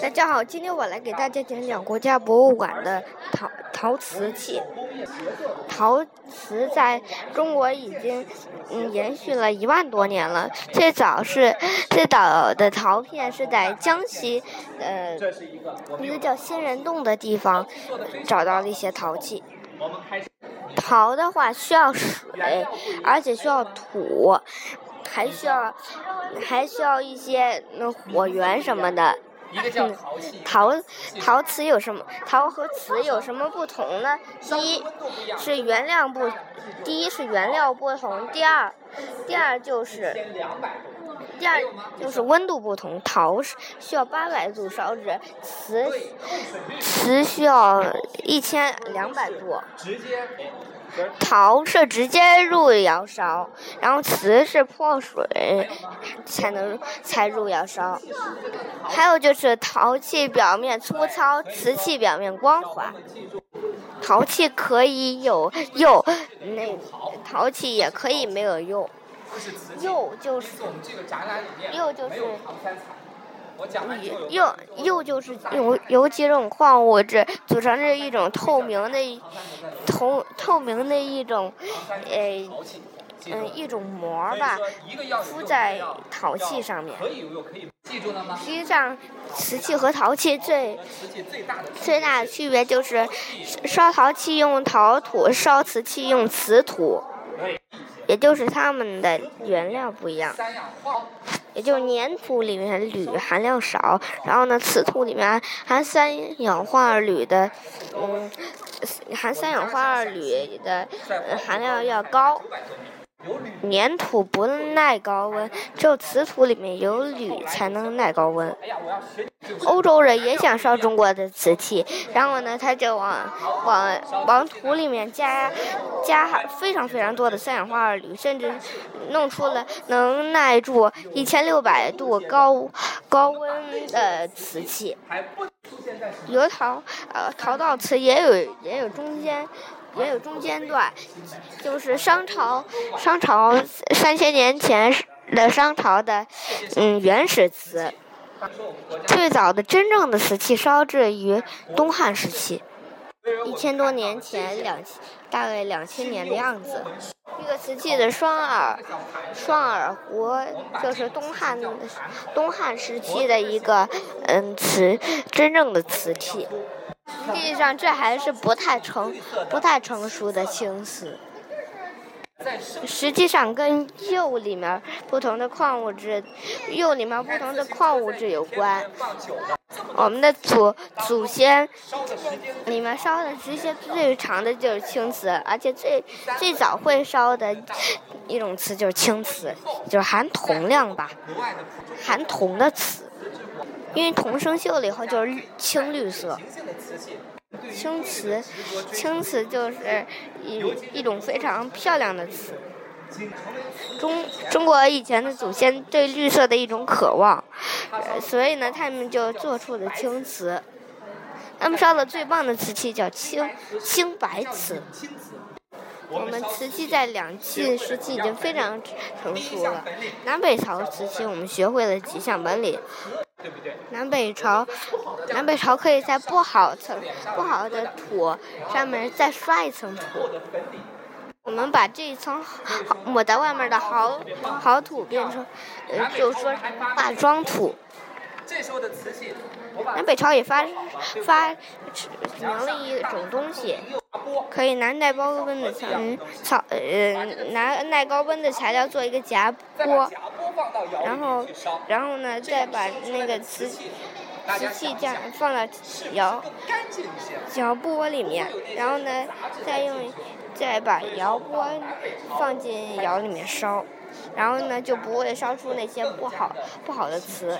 大家好，今天我来给大家讲讲国家博物馆的陶陶瓷器。陶瓷在中国已经嗯延续了一万多年了。最早是最早的陶片是在江西呃一个叫仙人洞的地方找到了一些陶器。陶的话需要水，而且需要土，还需要还需要一些那火源什么的。一个叫陶器，陶陶瓷有什么？陶和瓷有什么不同呢？第一是原料不，第一是原料不同。第二，第二就是第二就是温度不同。陶是需要八百度烧制，瓷瓷需要一千两百度。直接。陶是直接入窑烧，然后瓷是破水才能才入窑烧。还有就是陶器表面粗糙，瓷器表面光滑。陶器可以有釉，那陶器也可以没有釉。釉就是釉就是。釉釉就是由由几种矿物质组成的一种透明的透透明的一种呃嗯一种膜吧，敷在陶器上面。实际上，瓷器和陶器最最大的区别就是烧陶器用陶土，烧瓷器用瓷土，也就是它们的原料不一样。也就是粘土里面铝含量少，然后呢，瓷土里面含三氧化二铝的，嗯，含三氧化二铝的含量要高。粘土不耐高温，只有瓷土里面有铝才能耐高温。欧洲人也想烧中国的瓷器，然后呢，他就往往往土里面加加非常非常多的三氧化二铝，甚至弄出了能耐住一千六百度高高温的瓷器。有陶呃陶到瓷也有也有中间。也有中间段，就是商朝，商朝三千年前的商朝的，嗯，原始瓷。最早的真正的瓷器烧制于东汉时期，一千多年前两，大概两千年的样子。这个瓷器的双耳，双耳壶就是东汉东汉时期的一个嗯瓷真正的瓷器。实际上，这还是不太成、不太成熟的青瓷。实际上，跟釉里面不同的矿物质、釉里面不同的矿物质有关。我们的祖祖先里面烧的时间最长的就是青瓷，而且最最早会烧的一种瓷就是青瓷，就是含铜量吧，含铜的瓷。因为铜生锈了以后就是青绿色，青瓷，青瓷就是一一种非常漂亮的瓷。中中国以前的祖先对绿色的一种渴望，所以呢，他们就做出了青瓷。他们烧的最棒的瓷器叫青青白瓷。我们瓷器在两晋时期已经非常成熟了。南北朝瓷器我们学会了几项本领。南北朝，南北朝可以在不好层、不好的土上面再刷一层土。我们把这一层抹在外面的好好土变成，呃，就说化妆土。南北朝也发发明了一种东西，可以拿耐高温的材草呃拿耐高温的材料做一个夹钵。然后，然后呢，再把那个瓷瓷器架放到窑窑钵里面，然后呢，再用再把窑钵放进窑里面烧，然后呢，就不会烧出那些不好不好的瓷。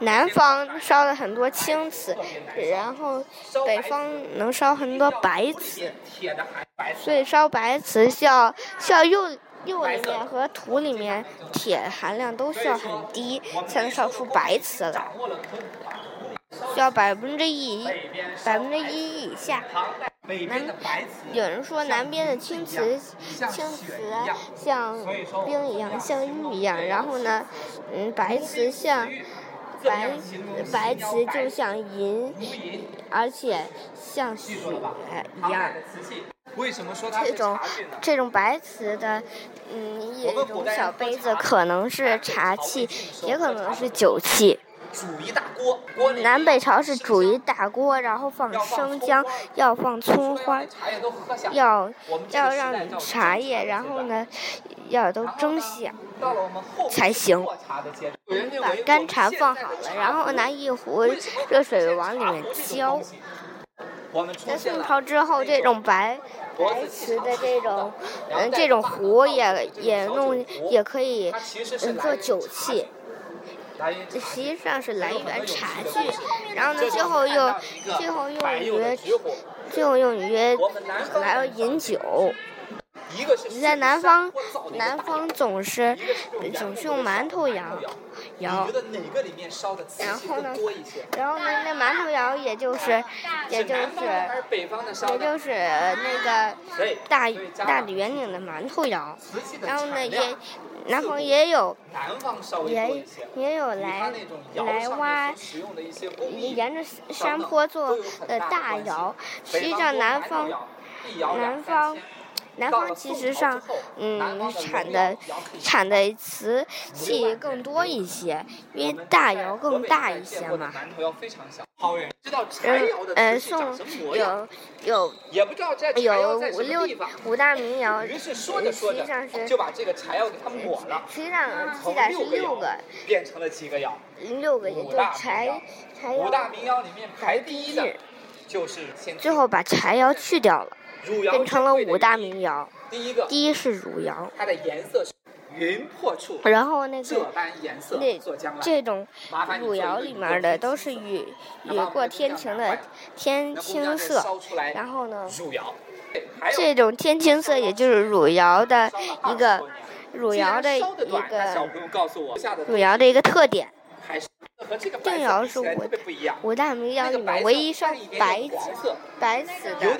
南方烧了很多青瓷，然后北方能烧很多白瓷，所以烧白瓷需要需要用。釉里面和土里面铁含量都需要很低，才能烧出白瓷来。需要百分之一，百分之一以下。南有人说南边的青瓷，青瓷像冰一样，像玉一样。然后呢，嗯，白瓷像白白瓷就像银，而且像雪一样。为什么说它这种？这种白瓷的，嗯，一种小杯子可能是茶器，也可能是酒器。煮一大锅，南北朝是煮一大锅，然后放生姜，要放葱花。要要让茶叶，然后呢，要都蒸香。到了我们后才行把干茶放好了，然后拿一壶热水往里面浇。在宋朝之后，这种白白瓷的这种，嗯，这种壶也也弄也可以做酒器，实际上是来源茶具，然后呢，最后又最后用于，最后用于来饮酒。你在南方南方总是总是用馒头窑窑你觉，得哪个里面烧的瓷器然后呢更多一些？然后呢，那馒头窑也就是也就是？也就是那个大大的圆顶的馒头窑，然后呢也南方也有也。也有来来挖沿着山坡做的大窑，实际上南方南方南方其实上嗯产的产的瓷器更多一些，因为大窑更大一些嘛。嗯呃，瓷器长宋有有有五六。五大名窑，实际上是就把这个柴窑给它抹了，实际上记载是六六个，变成了几个窑。六个也就柴柴窑柴五大窑，名窑里面排第一的就是先最后把柴窑去掉了，变成了五大名窑。第一个，第一是汝窑，它的颜色是云破处，然后那个那。这种汝窑里面的都是雨雨过天晴的天青色，然后呢，这种天青色也就是汝窑的烧了20一个汝窑的一个汝窑的一个特点。还是和这个定窑是。五大名窑里面唯一烧白瓷，白瓷的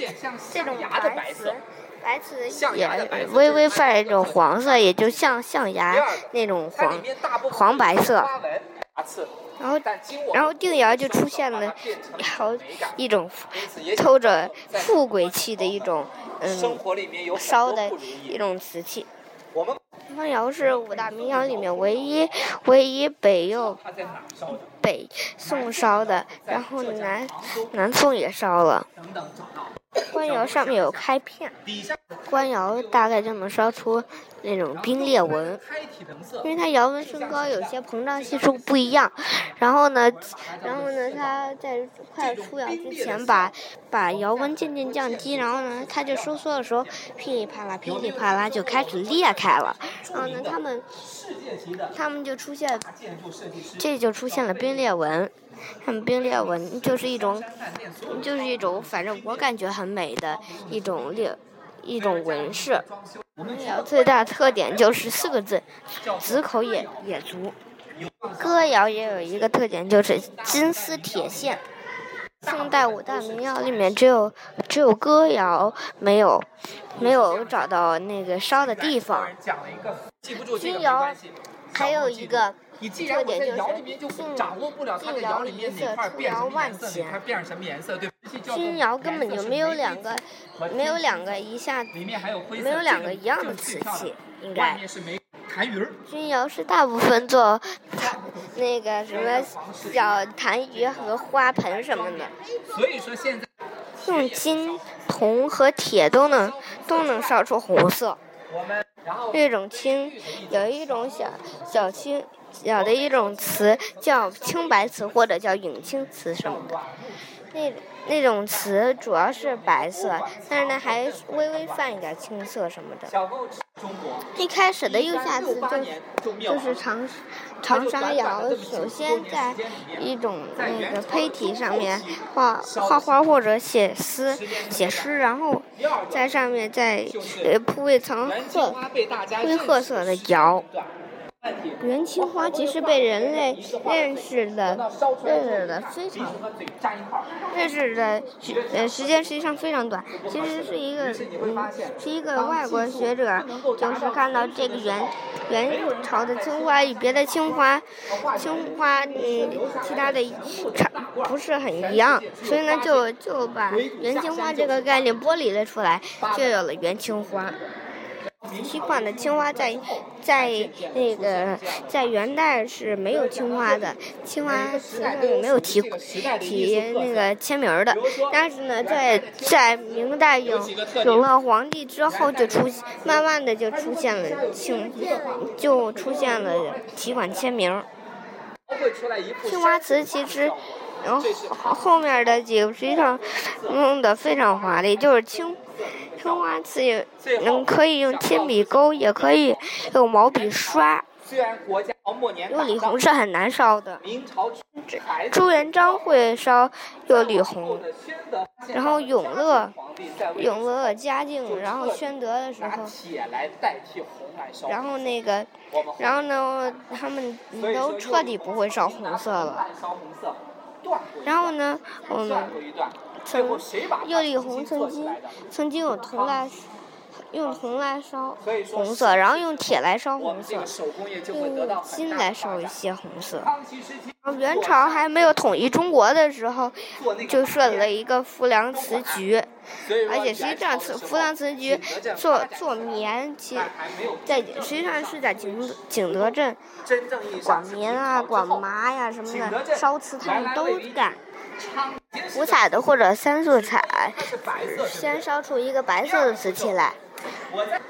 这种白瓷。，白瓷的也微微泛就是它的一种黄色，也就像象牙那种黄黄白色。然后，然后定窑就出现了好一种透着富贵气的一种嗯烧的一种瓷器。我们方窑是五大名窑里面唯一唯一北又？北宋烧的，然后南南宋也烧了。官窑上面有开片，官窑大概就能烧出那种冰裂纹，因为它窑温升高有些膨胀系数不一样。然后呢，然后呢，它在快出窑之前把把窑温渐渐降低，然后呢，它就收缩的时候噼里啪啦噼里啪啦就开始裂开了。然后呢，它们世界级的它们就出现。这就出现了冰裂纹，它们冰裂纹就是一种，就是一种，反正我感觉很美的一种裂，一种纹饰。窑最大特点就是四个字：子口也也足。歌谣也有一个特点，就是金丝铁线。宋代五大名窑里面只有只有歌谣没有没有找到那个烧的地方。讲了一个，记不住这个没金窑。还有一个你既然我在特点就是窑里面就进掌握不了它的窑里面哪块变什么颜色，哪块变什么颜色，对吧？这些叫做金窑根本就没有两个没有两个一下没有两个一样的瓷器，应该。钧窑是大部分做那个什么小痰盂和花盆什么的，所以说现在用金、铜和铁都能都能烧出红色。我们然后这种青有一种小小青小的一种词叫青白瓷或者叫影青瓷什么的，那那种瓷主要是白色，但是呢还微微泛一点青色什么的。一开始的釉下瓷就年就是长长沙窑，首先在一种那个胚体上面画画花或者写诗写诗，然后在上面再呃铺一层褐灰褐色的窑元青花其实被人类认识的认识的非常认识的时呃时间实际上非常短。其实是一个嗯是一个外国学者，就是看到这个元元朝的青花与别的青花青花嗯其他的差不是很一样，所以呢就就把元青花这个概念剥离了出来，就有了元青花。提款的青蛙在在那个在元代是没有青蛙的，青蛙实际上没有提提那个签名的。但是呢，在在明代有有了皇帝之后就出慢慢的就出现了青就出现了提款签名。青蛙瓷其实，然后后面的几个实际上弄得非常华丽，就是青。青花瓷也能可以用铅笔勾，也可以用毛笔刷。用李红是很难烧的。朱元璋会烧釉里红，然后永乐，永乐嘉靖，然后宣德的时候，然后那个，然后呢，他们都彻底不会烧红色了。然后呢，我们。曾釉里红曾经曾经有铜来用铜来烧红色，然后用铁来烧红色，用金来烧一些红色。元朝还没有统一中国的时候，就设了一个浮梁瓷局，而且实际上瓷浮梁瓷局做做棉，其在实际上是在景景德镇管棉啊、管麻呀什么的，烧瓷他们都干。五彩的或者三色彩，先烧出一个白色的瓷器来，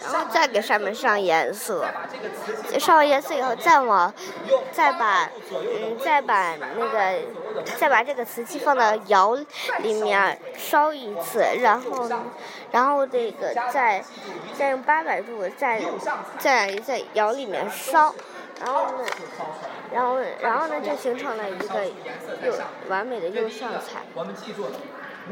然后再给上面上颜色，上完颜色以后再往，再把，嗯，再把那个，再把这个瓷器放到窑里面烧一次，然后，然后这个再，再用八百度再，再在窑里面烧。然后呢，然后然后呢，就形成了一个又完美的右上彩。